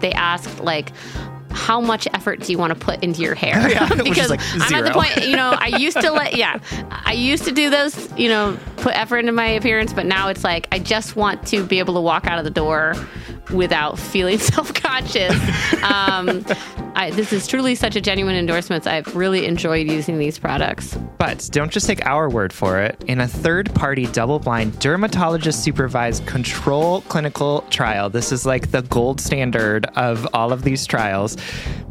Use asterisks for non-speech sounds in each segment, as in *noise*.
they asked, like, how much effort do you want to put into your hair? *laughs* Yeah, because like I'm at the point, you know, I used to let, yeah, I used to do those, you know, put effort into my appearance, but now it's like I just want to be able to walk out of the door without *laughs* feeling self conscious. Um, this is truly such a genuine endorsement. I've really enjoyed using these products. But don't just take our word for it. In a third party, double blind, dermatologist supervised control clinical trial, this is like the gold standard of all of these trials.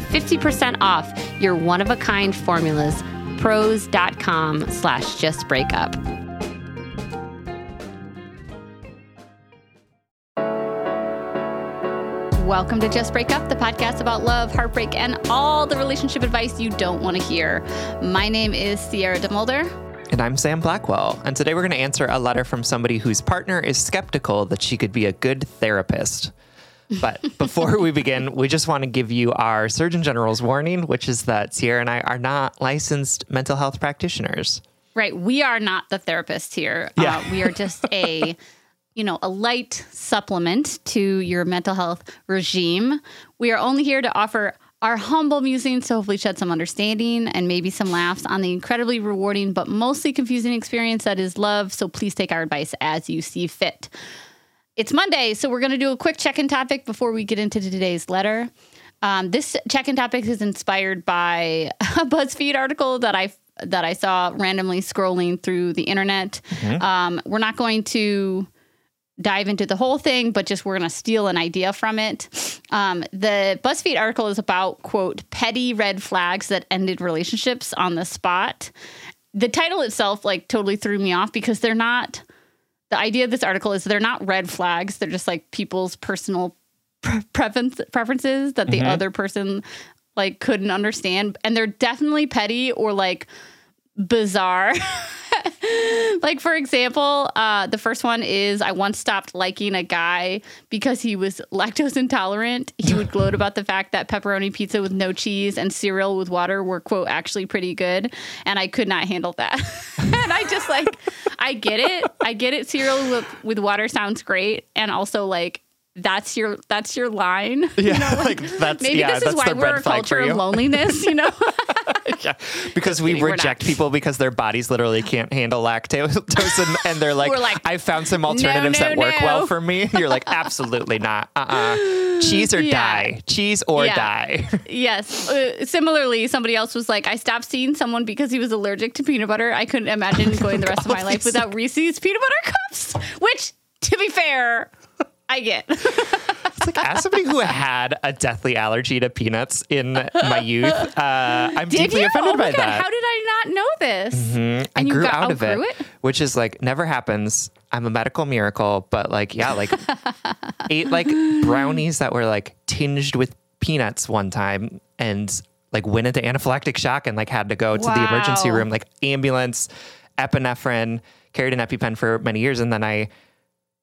50% off your one of a kind formulas. Prose.com slash just break up. Welcome to Just Break Up, the podcast about love, heartbreak, and all the relationship advice you don't want to hear. My name is Sierra DeMulder. And I'm Sam Blackwell. And today we're going to answer a letter from somebody whose partner is skeptical that she could be a good therapist. But before we begin, we just want to give you our Surgeon General's warning, which is that Sierra and I are not licensed mental health practitioners. Right. We are not the therapists here. Yeah. Uh, we are just a, *laughs* you know, a light supplement to your mental health regime. We are only here to offer our humble musings to hopefully shed some understanding and maybe some laughs on the incredibly rewarding but mostly confusing experience that is love. So please take our advice as you see fit. It's Monday, so we're going to do a quick check in topic before we get into today's letter. Um, this check in topic is inspired by *laughs* a BuzzFeed article that I that I saw randomly scrolling through the internet. Um, we're not going to dive into the whole thing, but just we're going to steal an idea from it. Um, the BuzzFeed article is about quote petty red flags that ended relationships on the spot. The title itself like totally threw me off because they're not. The idea of this article is they're not red flags; they're just like people's personal pre- preference, preferences that the mm-hmm. other person like couldn't understand, and they're definitely petty or like bizarre. *laughs* like for example, uh, the first one is I once stopped liking a guy because he was lactose intolerant. He would *laughs* gloat about the fact that pepperoni pizza with no cheese and cereal with water were quote actually pretty good, and I could not handle that. *laughs* and I just like I get it, I get it. Cereal with, with water sounds great, and also like that's your that's your line. Yeah, like that's Maybe yeah, this that's is why the we're a culture you. of loneliness. You know. *laughs* yeah, because we kidding, reject people because their bodies literally can't handle lactose, and, *laughs* and they're like, like, I found some alternatives no, that work no. well for me. You're like, absolutely not. Uh-uh. Cheese or Yeah. die. Cheese or Yeah. die. *laughs* Yes. Uh, similarly, somebody else was like, I stopped seeing someone because he was allergic to peanut butter. I couldn't imagine going the rest of my life without Reese's peanut butter cups, which, to be fair, I get. *laughs* It's like as somebody who had a deathly allergy to peanuts in my youth, uh, I'm Did deeply you? offended oh by God, that. Mm-hmm. How did I not know this? I And you grew got- out of it, it? which is like never happens. I'm a medical miracle, but like yeah, like *laughs* ate like brownies that were like tinged with peanuts one time and like went into anaphylactic shock and like had to go to the emergency room, like ambulance, epinephrine, carried an EpiPen for many years. And then I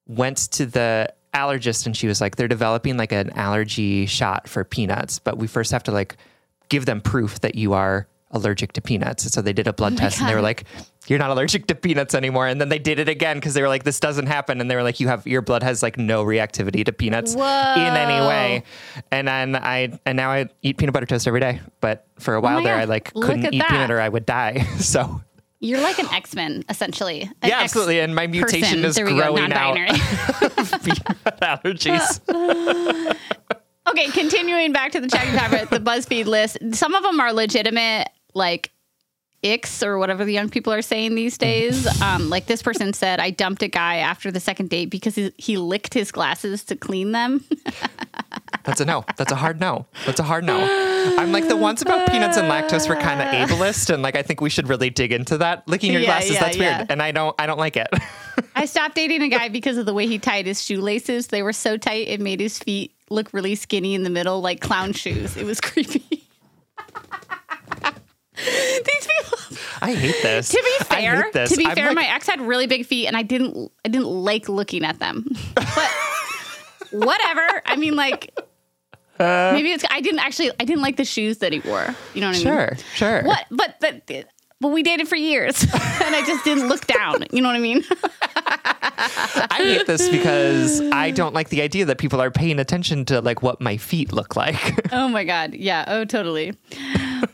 went to the allergist and she was like, they're developing like an allergy shot for peanuts, but we first have to like give them proof that you are allergic to peanuts. So they did a blood test and they were like, you're not allergic to peanuts anymore. And then they did it again because they were like, this doesn't happen. And they were like, you have your blood has like no reactivity to peanuts in any way. And then I and now I eat peanut butter toast every day. But for a while Oh there, God. I like couldn't eat that. peanut or I would die. *laughs* So You're like an X Men, essentially. An yeah, absolutely. And my mutation person. is there we go, growing out non-binary. *laughs* *laughs* allergies. *laughs* okay, continuing back to the checking time the BuzzFeed list. Some of them are legitimate, like icks or whatever the young people are saying these days. Um, like this person said, I dumped a guy after the second date because he, he licked his glasses to clean them. That's a no. That's a hard no. That's a hard no. I'm like the ones about peanuts and lactose were kind of *laughs* ableist, and like I think we should really dig into that. Licking your Yeah, glasses, yeah, that's yeah. weird, and I don't, I don't like it. I *laughs* stopped dating a guy because of the way he tied his shoelaces. They were so tight, it made his feet look really skinny in the middle, like clown shoes. It was *laughs* creepy. These people. I hate this. To be fair, to be I'm fair, like- my ex had really big feet, and I didn't, I didn't like looking at them. But whatever. I mean, like uh, maybe it's. I didn't actually. I didn't like the shoes that he wore. You know what I mean? sure, sure. What? But that. But we dated for years, *laughs* and I just didn't look down. You know what I mean? *laughs* I hate this because I don't like the idea that people are paying attention to like what my feet look like. *laughs* Oh my God. Yeah. Oh, totally.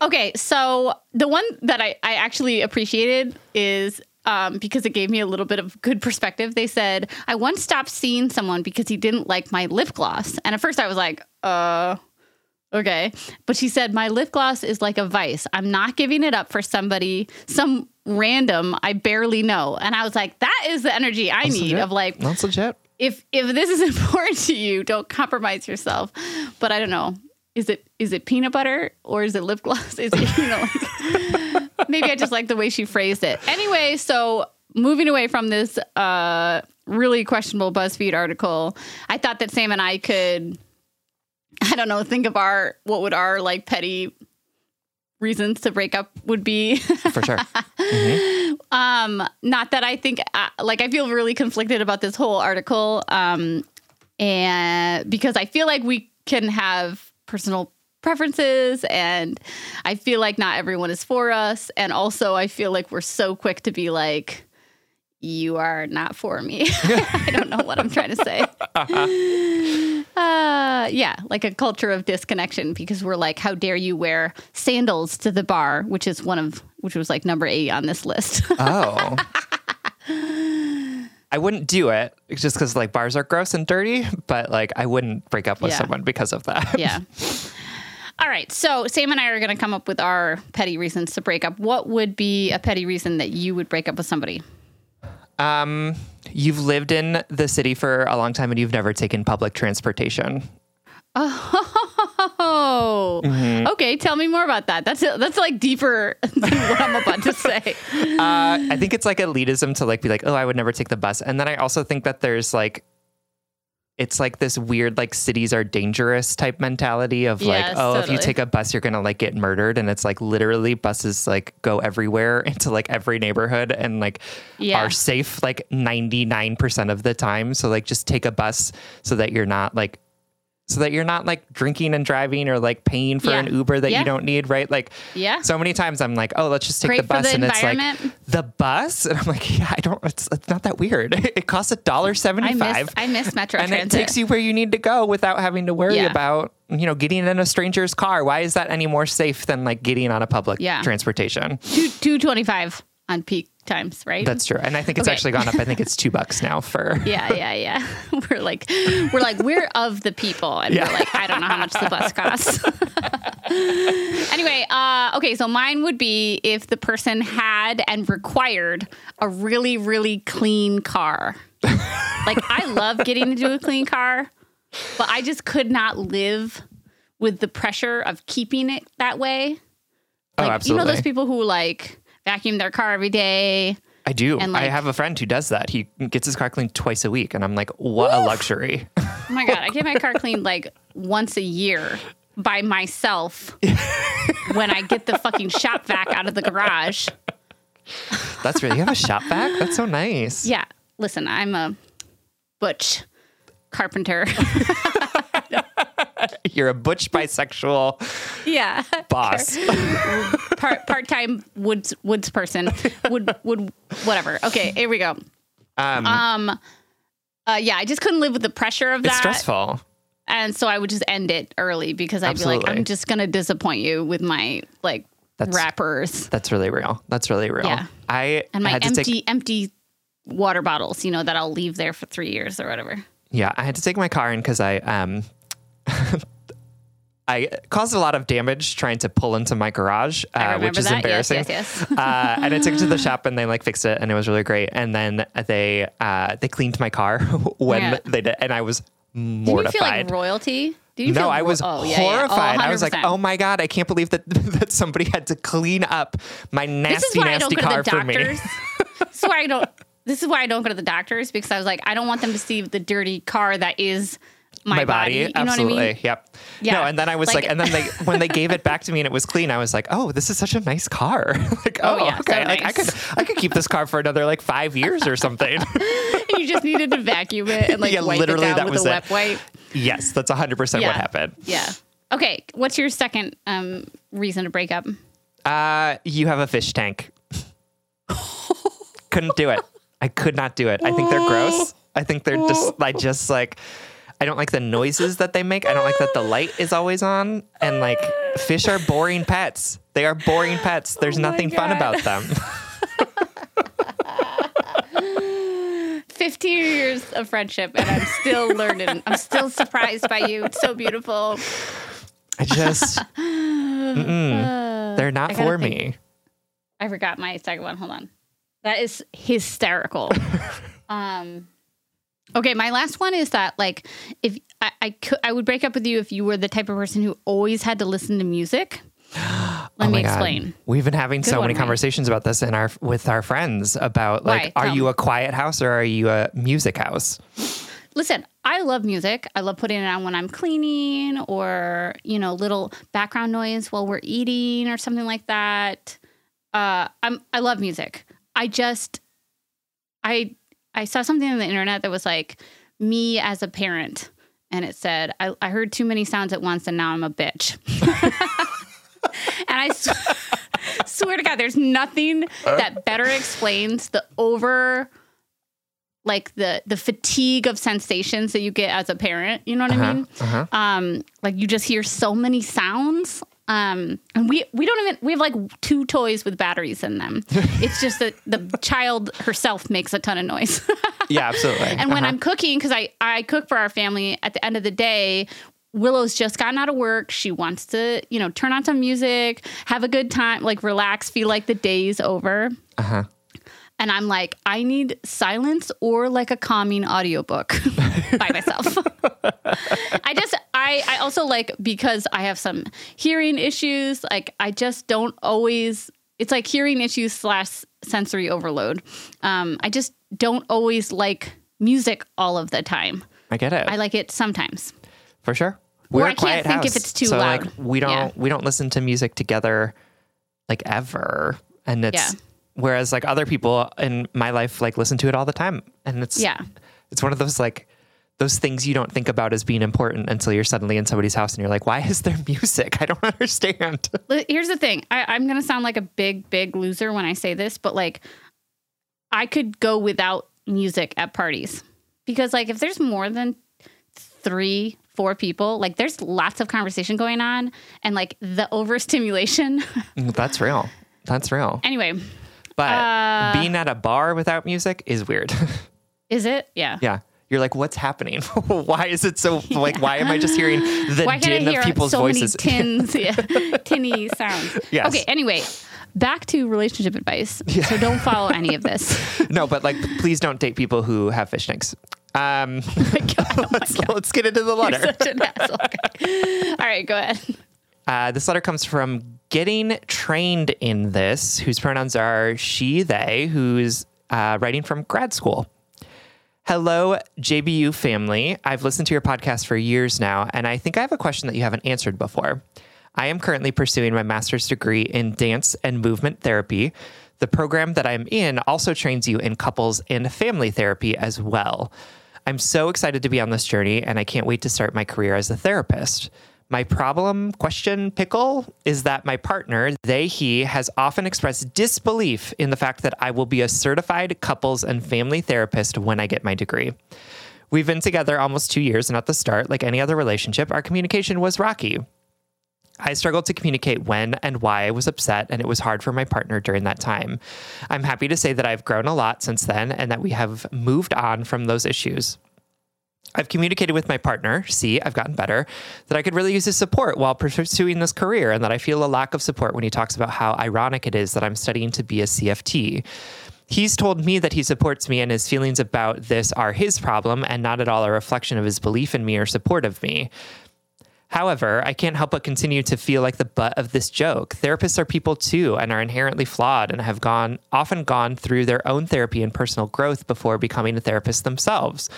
Okay. So the one that I, I actually appreciated is um, because it gave me a little bit of good perspective. They said, I once stopped seeing someone because he didn't like my lip gloss. And at first I was like, uh, okay. But she said, my lip gloss is like a vice. I'm not giving it up for somebody, some random I barely know. And I was like, that is the energy I need legit. of like, That's legit. if if this is *laughs* important to you, don't compromise yourself. But I don't know. Is it is it peanut butter or is it lip gloss? *laughs* Is it you know like maybe I just like the way she phrased it. Anyway, so moving away from this uh really questionable BuzzFeed article, I thought that Sam and I could I don't know, think of our what would our like petty reasons to break up would be. For sure. *laughs* Um, not that I think uh, like I feel really conflicted about this whole article. Um, and because I feel like we can have personal preferences and I feel like not everyone is for us. And also I feel like we're so quick to be like, you are not for me. *laughs* I don't know what I'm trying to say. *laughs* Uh, yeah, like a culture of disconnection because we're like, how dare you wear sandals to the bar, which is one of which was like number eight on this list. *laughs* Oh. I wouldn't do it just because like bars are gross and dirty, but like I wouldn't break up with Yeah. someone because of that. yeah. All right. So Sam and I are going to come up with our petty reasons to break up. What would be a petty reason that you would break up with somebody? Um, you've lived in the city for a long time and you've never taken public transportation. Oh, okay. Tell me more about that. That's that's like deeper *laughs* than what I'm about to say. Uh, I think it's like elitism to like be like, oh, I would never take the bus. And then I also think that there's like, it's like this weird like cities are dangerous type mentality of like, Yes, oh, if you take a bus, you're gonna like get murdered. And it's like literally buses like go everywhere *laughs* into like every neighborhood and like Yeah. are safe like 99% of the time. So like just take a bus so that you're not like so that you're not like drinking and driving or like paying for Yeah. an Uber that Yeah. you don't need, right? Like Yeah. so many times I'm like, oh, let's just take Great the bus, the and it's like the bus, and I'm like, yeah, I don't. It's, it's not that weird. *laughs* It costs a dollar seventy five. I miss I miss Metro and Transit. it takes you where you need to go without having to worry Yeah. about you know getting in a stranger's car. Why is that any more safe than like getting on a public Yeah. transportation? two two twenty five on peak times, right? That's true, and I think it's Okay. actually gone up. I think it's two bucks now for. *laughs* yeah, yeah, yeah. *laughs* We're like, we're like, we're of the people, and Yeah. we're like, I don't know how much the bus costs. *laughs* anyway, uh, okay, so mine would be if the person had and required a really, really clean car. like, I love getting into a clean car, but I just could not live with the pressure of keeping it that way. oh, Like, absolutely. You know those people who like vacuum their car every day. I do. and, I have a friend who does that. He gets his car cleaned twice a week, and I'm like, what a luxury. Oh my god, I get my car *laughs* cleaned like once a year. by myself *laughs* when I get the fucking shop vac out of the garage. That's really, you have a shop vac? That's so nice. Yeah. Listen, I'm a butch carpenter. *laughs* *laughs* You're a butch bisexual yeah. boss. *laughs* Part part time woods woods person. Wood wood whatever. Okay, here we go. Um, Um uh, yeah, I just couldn't live with the pressure of that. it's stressful. And so I would just end it early because I'd be like, I'm just gonna disappoint you with my like That's- wrappers That's really real. That's really real. Yeah. I and my had to empty take empty water bottles, you know, that I'll leave there for three years or whatever. Yeah, I had to take my car in because I um *laughs* I caused a lot of damage trying to pull into my garage, uh, which is that. embarrassing. Yes, yes, yes. *laughs* uh, and I took it to the shop and they like fixed it and it was really great. And then they uh, they cleaned my car *laughs* when Yeah. they did, and I was mortified. Did you feel like royalty? No, feel I ro- was oh, yeah, yeah. Oh, horrified. I was like, "Oh my god, I can't believe that that somebody had to clean up my nasty, why I don't nasty car for me." this is why I don't. This is why I don't go to the doctors because I was like, I don't want them to see the dirty car that is my, my body, know absolutely. I mean? Yep. Yeah. No, and then I was Like- like, and then they when they gave it back to me and it was clean, I was like, oh, this is such a nice car. *laughs* like, oh, Oh, yeah, so okay, like I could I could keep this car for another like five years or something. *laughs* You just needed to vacuum it and like Yeah, wipe it down with a wet wipe. yes, that's hundred percent what happened. Yeah. Okay. What's your second um, reason to break up? Uh, you have a fish tank. Couldn't do it. I could not do it. I think they're gross. I think they're just I just like I don't like the noises that they make. I don't like that the light is always on. And like fish are boring pets. They are boring pets. There's Oh my nothing fun about them. *laughs* 15 years of friendship and I'm still learning. I'm still surprised by you. It's so beautiful. I just mm-mm. *sighs* they're not I gotta for think. me. I forgot my second one. Hold on. That is hysterical. *laughs* um Okay, my last one is that like if I, I could I would break up with you if you were the type of person who always had to listen to music. *gasps* Let Oh me my God. explain. We've been having so one, many right? conversations about this in our with our friends about like, Why? are Tell you me. a quiet house or are you a music house? Listen, I love music. I love putting it on when I'm cleaning or, you know, little background noise while we're eating or something like that. Uh, I'm I love music. I just I I saw something on the internet that was like me as a parent and it said I, I heard too many sounds at once and now I'm a bitch. and I sw- *laughs* swear to God, there's nothing that better explains the over like the the fatigue of sensations that you get as a parent. You know what I mean? Uh-huh. Um, like you just hear so many sounds. Um, and we we don't even we have like two toys with batteries in them. *laughs* it's just that the child herself makes a ton of noise. *laughs* Yeah, absolutely. and when Uh-huh. I'm cooking, because I I cook for our family, at the end of the day. Willow's just gotten out of work. She wants to, you know, turn on some music, have a good time, like relax, feel like the day's over. Uh-huh. And I'm like, I need silence or like a calming audiobook *laughs* by myself. I just I I also like because I have some hearing issues, like I just don't always it's like hearing issues slash sensory overload. Um, I just don't always like music all of the time. I get it. I like it sometimes. for sure. Or We're I a can't quiet think if it's too so loud. like we don't Yeah. we don't listen to music together like ever. And it's Yeah. Whereas like other people in my life like listen to it all the time. And it's Yeah. it's one of those like those things you don't think about as being important until you're suddenly in somebody's house and you're like, why is there music? *laughs* I don't understand. Here's the thing. I, I'm going to sound like a big, big loser when I say this, but like, I could go without music at parties because, like, if there's more than three, four people, like, there's lots of conversation going on, and like the overstimulation. *laughs* That's real. That's real. anyway, But Uh, being at a bar without music is weird. *laughs* is it? Yeah. yeah. You're like, what's happening? *laughs* why is it so *laughs* like why am I just hearing the Why din I hear of people's so voices? many tins, yeah, tinny sounds? Yes. Okay. Anyway, back to relationship advice. So don't follow any of this. no, but like please don't date people who have fish tanks. Um Oh let's, let's get into the letter. Such an asshole. Okay. All right, go ahead. Uh, this letter comes from getting trained in this, whose pronouns are she, they, who's uh, writing from grad school. Hello, JBU family. I've listened to your podcast for years now, and I think I have a question that you haven't answered before. I am currently pursuing my master's degree in dance and movement therapy. The program that I'm in also trains you in couples and family therapy as well. I'm so excited to be on this journey, and I can't wait to start my career as a therapist. My problem, question, pickle is that my partner, they, he, has often expressed disbelief in the fact that I will be a certified couples and family therapist when I get my degree. We've been together almost two years, and at the start, like any other relationship, our communication was rocky. I struggled to communicate when and why I was upset, and it was hard for my partner during that time. I'm happy to say that I've grown a lot since then and that we have moved on from those issues. I've communicated with my partner, see, I've gotten better, that I could really use his support while pursuing this career, and that I feel a lack of support when he talks about how ironic it is that I'm studying to be a CFT. He's told me that he supports me and his feelings about this are his problem and not at all a reflection of his belief in me or support of me. However, I can't help but continue to feel like the butt of this joke. Therapists are people too and are inherently flawed and have gone often gone through their own therapy and personal growth before becoming a therapist themselves.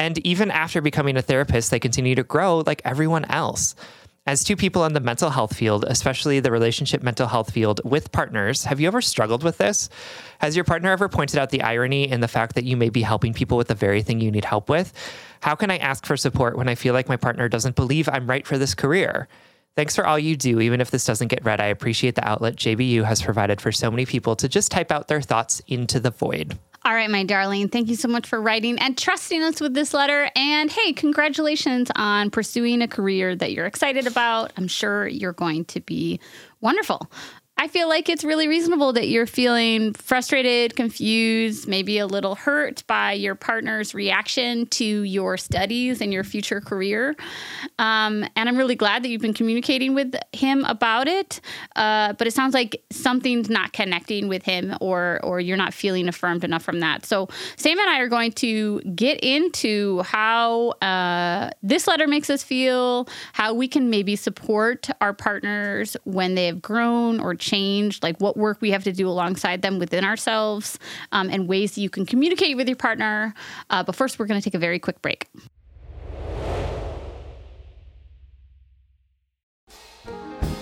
And even after becoming a therapist, they continue to grow like everyone else. As two people in the mental health field, especially the relationship mental health field with partners, have you ever struggled with this? Has your partner ever pointed out the irony in the fact that you may be helping people with the very thing you need help with? How can I ask for support when I feel like my partner doesn't believe I'm right for this career? Thanks for all you do. Even if this doesn't get read, I appreciate the outlet JBU has provided for so many people to just type out their thoughts into the void. All right, my darling. Thank you so much for writing and trusting us with this letter. And hey, congratulations on pursuing a career that you're excited about. I'm sure you're going to be wonderful. I feel like it's really reasonable that you're feeling frustrated, confused, maybe a little hurt by your partner's reaction to your studies and your future career. Um, and I'm really glad that you've been communicating with him about it. Uh, but it sounds like something's not connecting with him, or or you're not feeling affirmed enough from that. So Sam and I are going to get into how uh, this letter makes us feel, how we can maybe support our partners when they have grown or changed change, like what work we have to do alongside them within ourselves, um, and ways that you can communicate with your partner. Uh, but first, we're going to take a very quick break.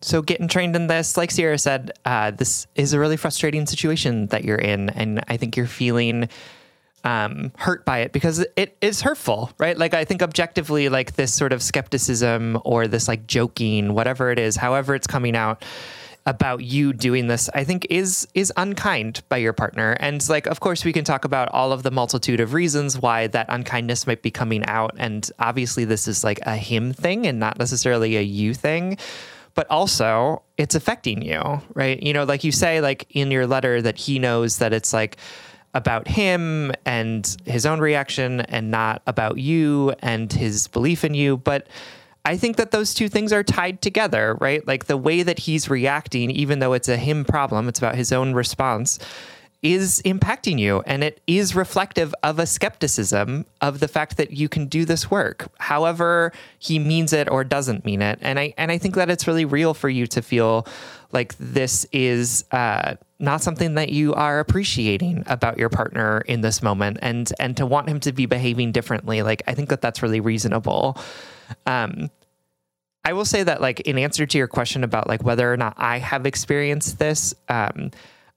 so getting trained in this, like Sierra said, uh, this is a really frustrating situation that you're in, and I think you're feeling um, hurt by it because it is hurtful, right? Like I think objectively, like this sort of skepticism or this like joking, whatever it is, however it's coming out about you doing this, I think is is unkind by your partner. And like, of course, we can talk about all of the multitude of reasons why that unkindness might be coming out, and obviously, this is like a him thing and not necessarily a you thing but also it's affecting you, right? You know, like you say, like in your letter, that he knows that it's like about him and his own reaction and not about you and his belief in you. But I think that those two things are tied together, right? Like the way that he's reacting, even though it's a him problem, it's about his own response is impacting you and it is reflective of a skepticism of the fact that you can do this work however he means it or doesn't mean it. And i and i think that it's really real for you to feel like this is uh, not something that you are appreciating about your partner in this moment and and to want him to be behaving differently like i think that that's really reasonable. Um I will say that, like, in answer to your question about like whether or not I have experienced this, um,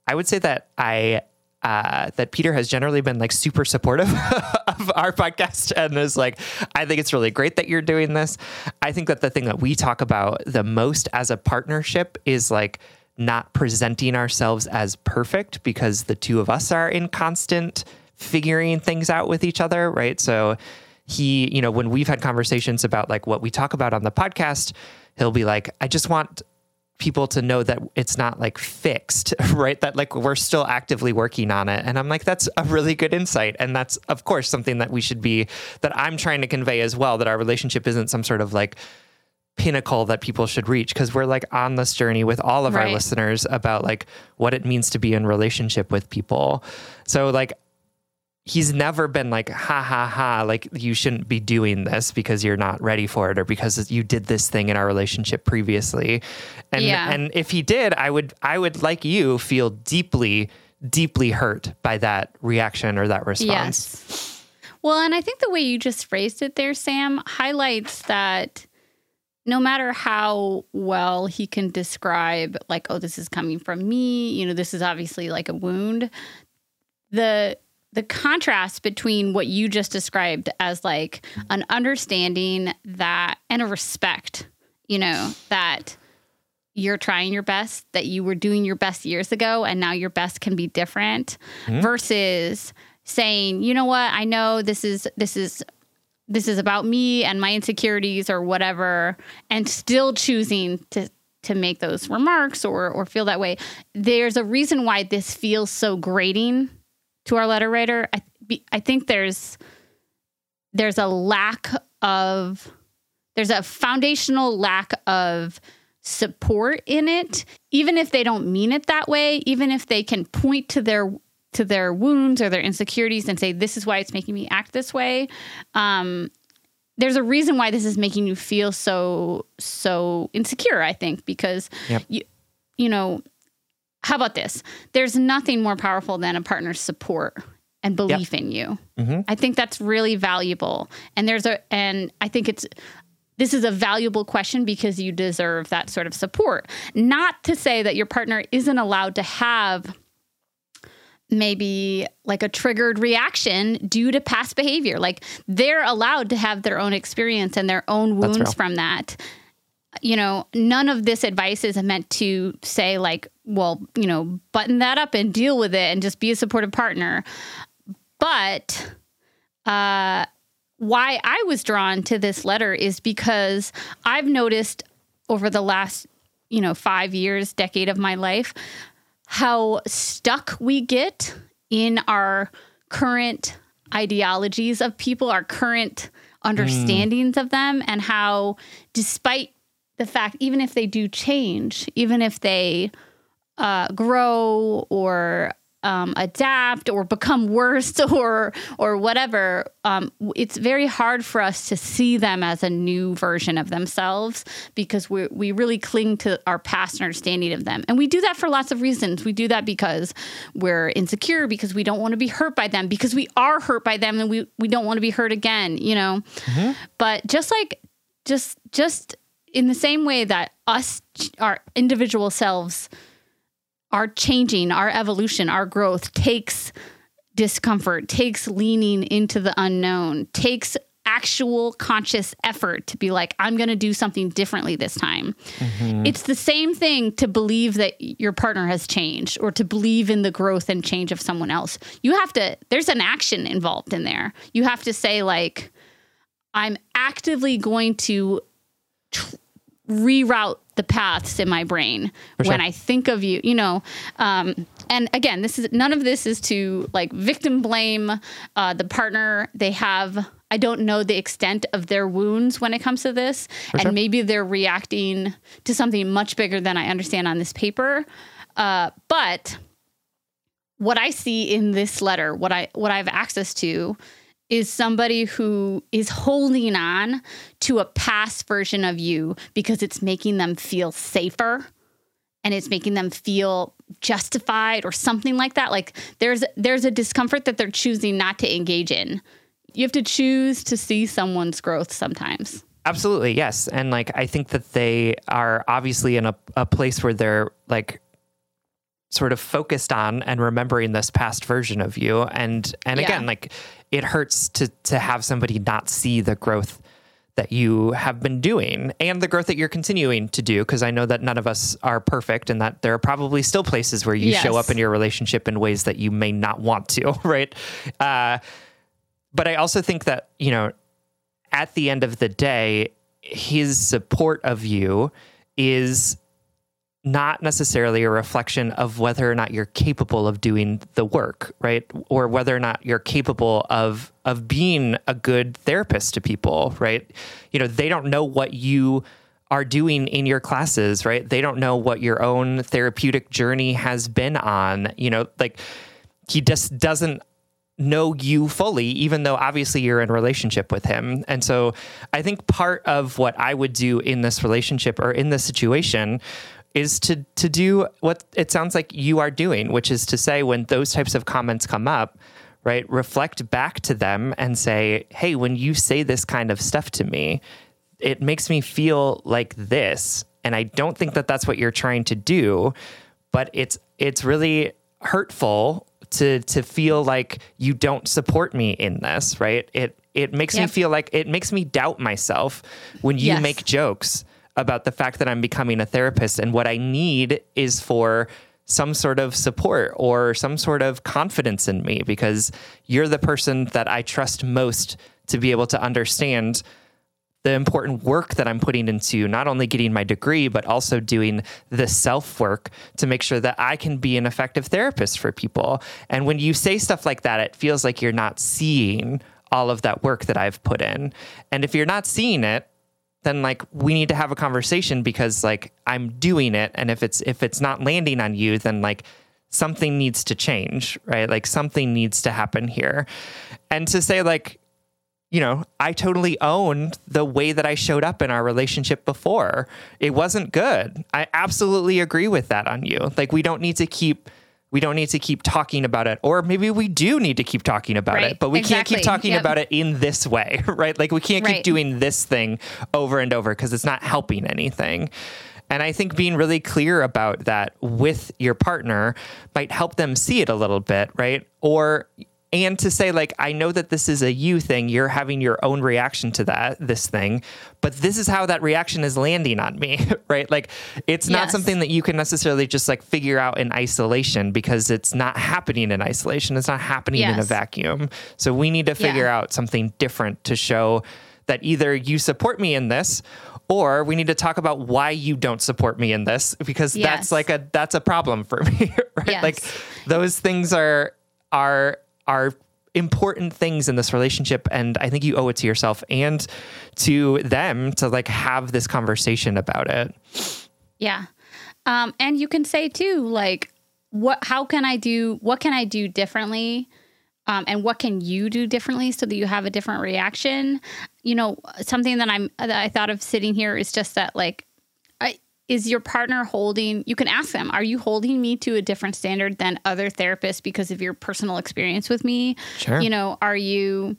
I would say that I uh, that Peter has generally been like super supportive *laughs* of our podcast and is like, I think it's really great that you're doing this. I think that the thing that we talk about the most as a partnership is like not presenting ourselves as perfect because the two of us are in constant figuring things out with each other, right? So he, you know, when we've had conversations about like what we talk about on the podcast, he'll be like, I just want people to know that it's not like fixed, *laughs* right? That like we're still actively working on it. And I'm like, that's a really good insight. And that's, of course, something that we should be, that I'm trying to convey as well, that our relationship isn't some sort of like, pinnacle that people should reach because we're like on this journey with all of right. our listeners about like what it means to be in relationship with people. So like he's never been like ha ha ha like you shouldn't be doing this because you're not ready for it or because you did this thing in our relationship previously. And yeah. and if he did i would i would like you feel deeply deeply hurt by that reaction or that response. Yes. Well and i think the way you just phrased it there sam highlights that no matter how well he can describe like oh this is coming from me you know this is obviously like a wound the the contrast between what you just described as like an understanding that and a respect, you know, that you're trying your best, that you were doing your best years ago, and now your best can be different mm-hmm. versus saying, you know what, I know this is this is this is about me and my insecurities or whatever, and still choosing to to make those remarks or or feel that way. There's a reason why this feels so grating to our letter writer, I I think there's there's a lack of there's a foundational lack of support in it, even if they don't mean it that way, even if they can point to their to their wounds or their insecurities and say this is why it's making me act this way. Um, there's a reason why this is making you feel so so insecure. I think because Yep. you you know how about this? There's nothing more powerful than a partner's support and belief in you. Mm-hmm. I think that's really valuable. And there's a and I think it's this is a valuable question because you deserve that sort of support. Not to say that your partner isn't allowed to have maybe like a triggered reaction due to past behavior. Like they're allowed to have their own experience and their own wounds from that. You know, none of this advice is meant to say, like, well, you know, button that up and deal with it and just be a supportive partner. But uh, why I was drawn to this letter is because I've noticed over the last, you know, five years, decade of my life, how stuck we get in our current ideologies of people, our current understandings of them, and how, despite the fact, even if they do change, even if they uh, grow or um, adapt or become worse *laughs* or or whatever, um, it's very hard for us to see them as a new version of themselves because we we really cling to our past understanding of them, and we do that for lots of reasons. We do that because we're insecure, because we don't want to be hurt by them, because we are hurt by them, and we we don't want to be hurt again. You know, but just like just just in the same way that us our individual selves our changing, our evolution, our growth takes discomfort, takes leaning into the unknown, takes actual conscious effort to be like, I'm going to do something differently this time. Mm-hmm. It's the same thing to believe that your partner has changed or to believe in the growth and change of someone else. You have to, there's an action involved in there. You have to say, like, I'm actively going to tr- reroute the paths in my brain when sure. I think of you, you know. Um, and again, this is none of this is to like victim blame uh, the partner. They have, I don't know the extent of their wounds when it comes to this, and sure. maybe they're reacting to something much bigger than I understand on this paper. Uh, but what I see in this letter, what I what I have access to, is somebody who is holding on to a past version of you because it's making them feel safer and it's making them feel justified or something like that. Like there's there's a discomfort that they're choosing not to engage in. You have to choose to see someone's growth sometimes. Absolutely, yes. And like I think that they are obviously in a, a place where they're like sort of focused on and remembering this past version of you. And and Yeah. again, like it hurts to to have somebody not see the growth that you have been doing and the growth that you're continuing to do because I know that none of us are perfect and that there are probably still places where you show up in your relationship in ways that you may not want to, *laughs* right? Uh but I also think that, you know, at the end of the day, his support of you is not necessarily a reflection of whether or not you're capable of doing the work, right? Or whether or not you're capable of of being a good therapist to people, right? You know, they don't know what you are doing in your classes, right? They don't know what your own therapeutic journey has been on. You know, like he just doesn't know you fully, even though obviously you're in relationship with him. And so I think part of what I would do in this relationship or in this situation is to to do what it sounds like you are doing, which is to say when those types of comments come up, right, reflect back to them and say, "Hey, when you say this kind of stuff to me, it makes me feel like this." And I don't think that that's what you're trying to do, but it's it's really hurtful to to feel like you don't support me in this, right? It it makes me feel like it makes me doubt myself when you Yes. make jokes about the fact that I'm becoming a therapist and what I need is for some sort of support or some sort of confidence in me because you're the person that I trust most to be able to understand the important work that I'm putting into not only getting my degree, but also doing the self work to make sure that I can be an effective therapist for people. And when you say stuff like that, it feels like you're not seeing all of that work that I've put in. And if you're not seeing it, then like we need to have a conversation because like I'm doing it and if it's if it's not landing on you then like something needs to change, right? Like something needs to happen here. And to say like you know, I totally owned the way that I showed up in our relationship before. It wasn't good. I absolutely agree with that on you. Like we don't need to keep we don't need to keep talking about it or maybe we do need to keep talking about Right. it but we can't keep talking Yep. about it in this way *laughs* right like we can't keep Right. doing this thing over and over because it's not helping anything and i think being really clear about that with your partner might help them see it a little bit right or and to say like i know that this is a you thing you're having your own reaction to that this thing but this is how that reaction is landing on me *laughs* right like it's not Yes. something that you can necessarily just like figure out in isolation because it's not happening in isolation it's not happening in a vacuum so we need to figure Yeah. out something different to show that either you support me in this or we need to talk about why you don't support me in this because Yes. that's like a that's a problem for *laughs* me right Yes. like those things are are are important things in this relationship and i think you owe it to yourself and to them to like have this conversation about it Yeah. Um, and you can say too, like, what, how can I do, what can I do differently? Um, and what can you do differently so that you have a different reaction? You know, something that I'm, that I thought of sitting here is just that, like, is your partner holding, you can ask them, are you holding me to a different standard than other therapists because of your personal experience with me? Sure. You know, are you,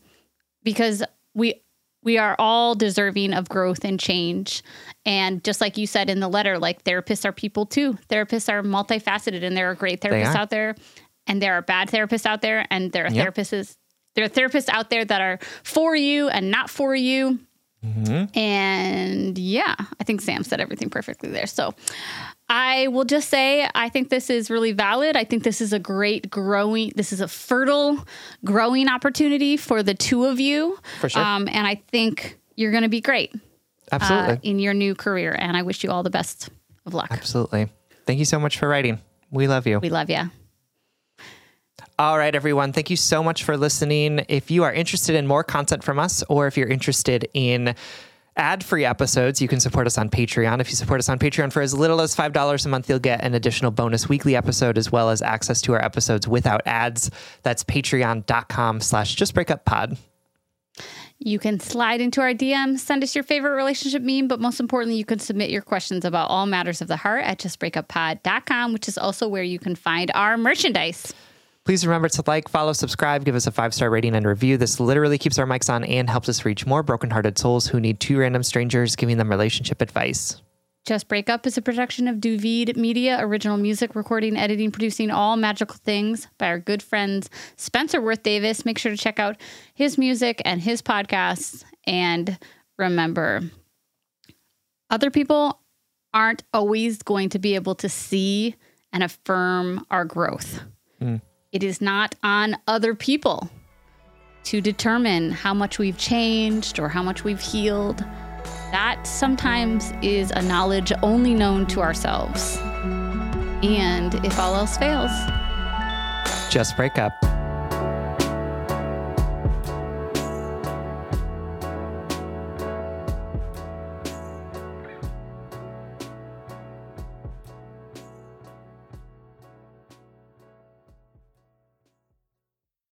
because we, we are all deserving of growth and change. And just like you said in the letter, like therapists are people too. Therapists are multifaceted and there are great therapists are. out there and there are bad therapists out there and there are Yep. therapists there are therapists out there that are for you and not for you. And yeah, I think Sam said everything perfectly there. So I will just say I think this is really valid. I think this is a great growing, this is a fertile growing opportunity for the two of you. For sure. Um, and I think you're going to be great absolutely uh, in your new career. And I wish you all the best of luck. absolutely thank you so much for writing we love you We love you. All right, everyone. Thank you so much for listening. If you are interested in more content from us, or if you're interested in ad free episodes, you can support us on Patreon. If you support us on Patreon for as little as $5 a month, you'll get an additional bonus weekly episode as well as access to our episodes without ads. That's patreon.com slash just break up pod. You can slide into our DM, send us your favorite relationship meme, but most importantly, you can submit your questions about all matters of the heart at justbreakuppod.com, which is also where you can find our merchandise. Please remember to like, follow, subscribe, give us a five star rating and review. This literally keeps our mics on and helps us reach more brokenhearted souls who need two random strangers giving them relationship advice. Just Break Up is a production of Duvid Media, original music, recording, editing, producing all magical things by our good friends Spencer Worth Davis. Make sure to check out his music and his podcasts. And remember, other people aren't always going to be able to see and affirm our growth. Hmm. It is not on other people to determine how much we've changed or how much we've healed. That sometimes is a knowledge only known to ourselves. And if all else fails, Just break up.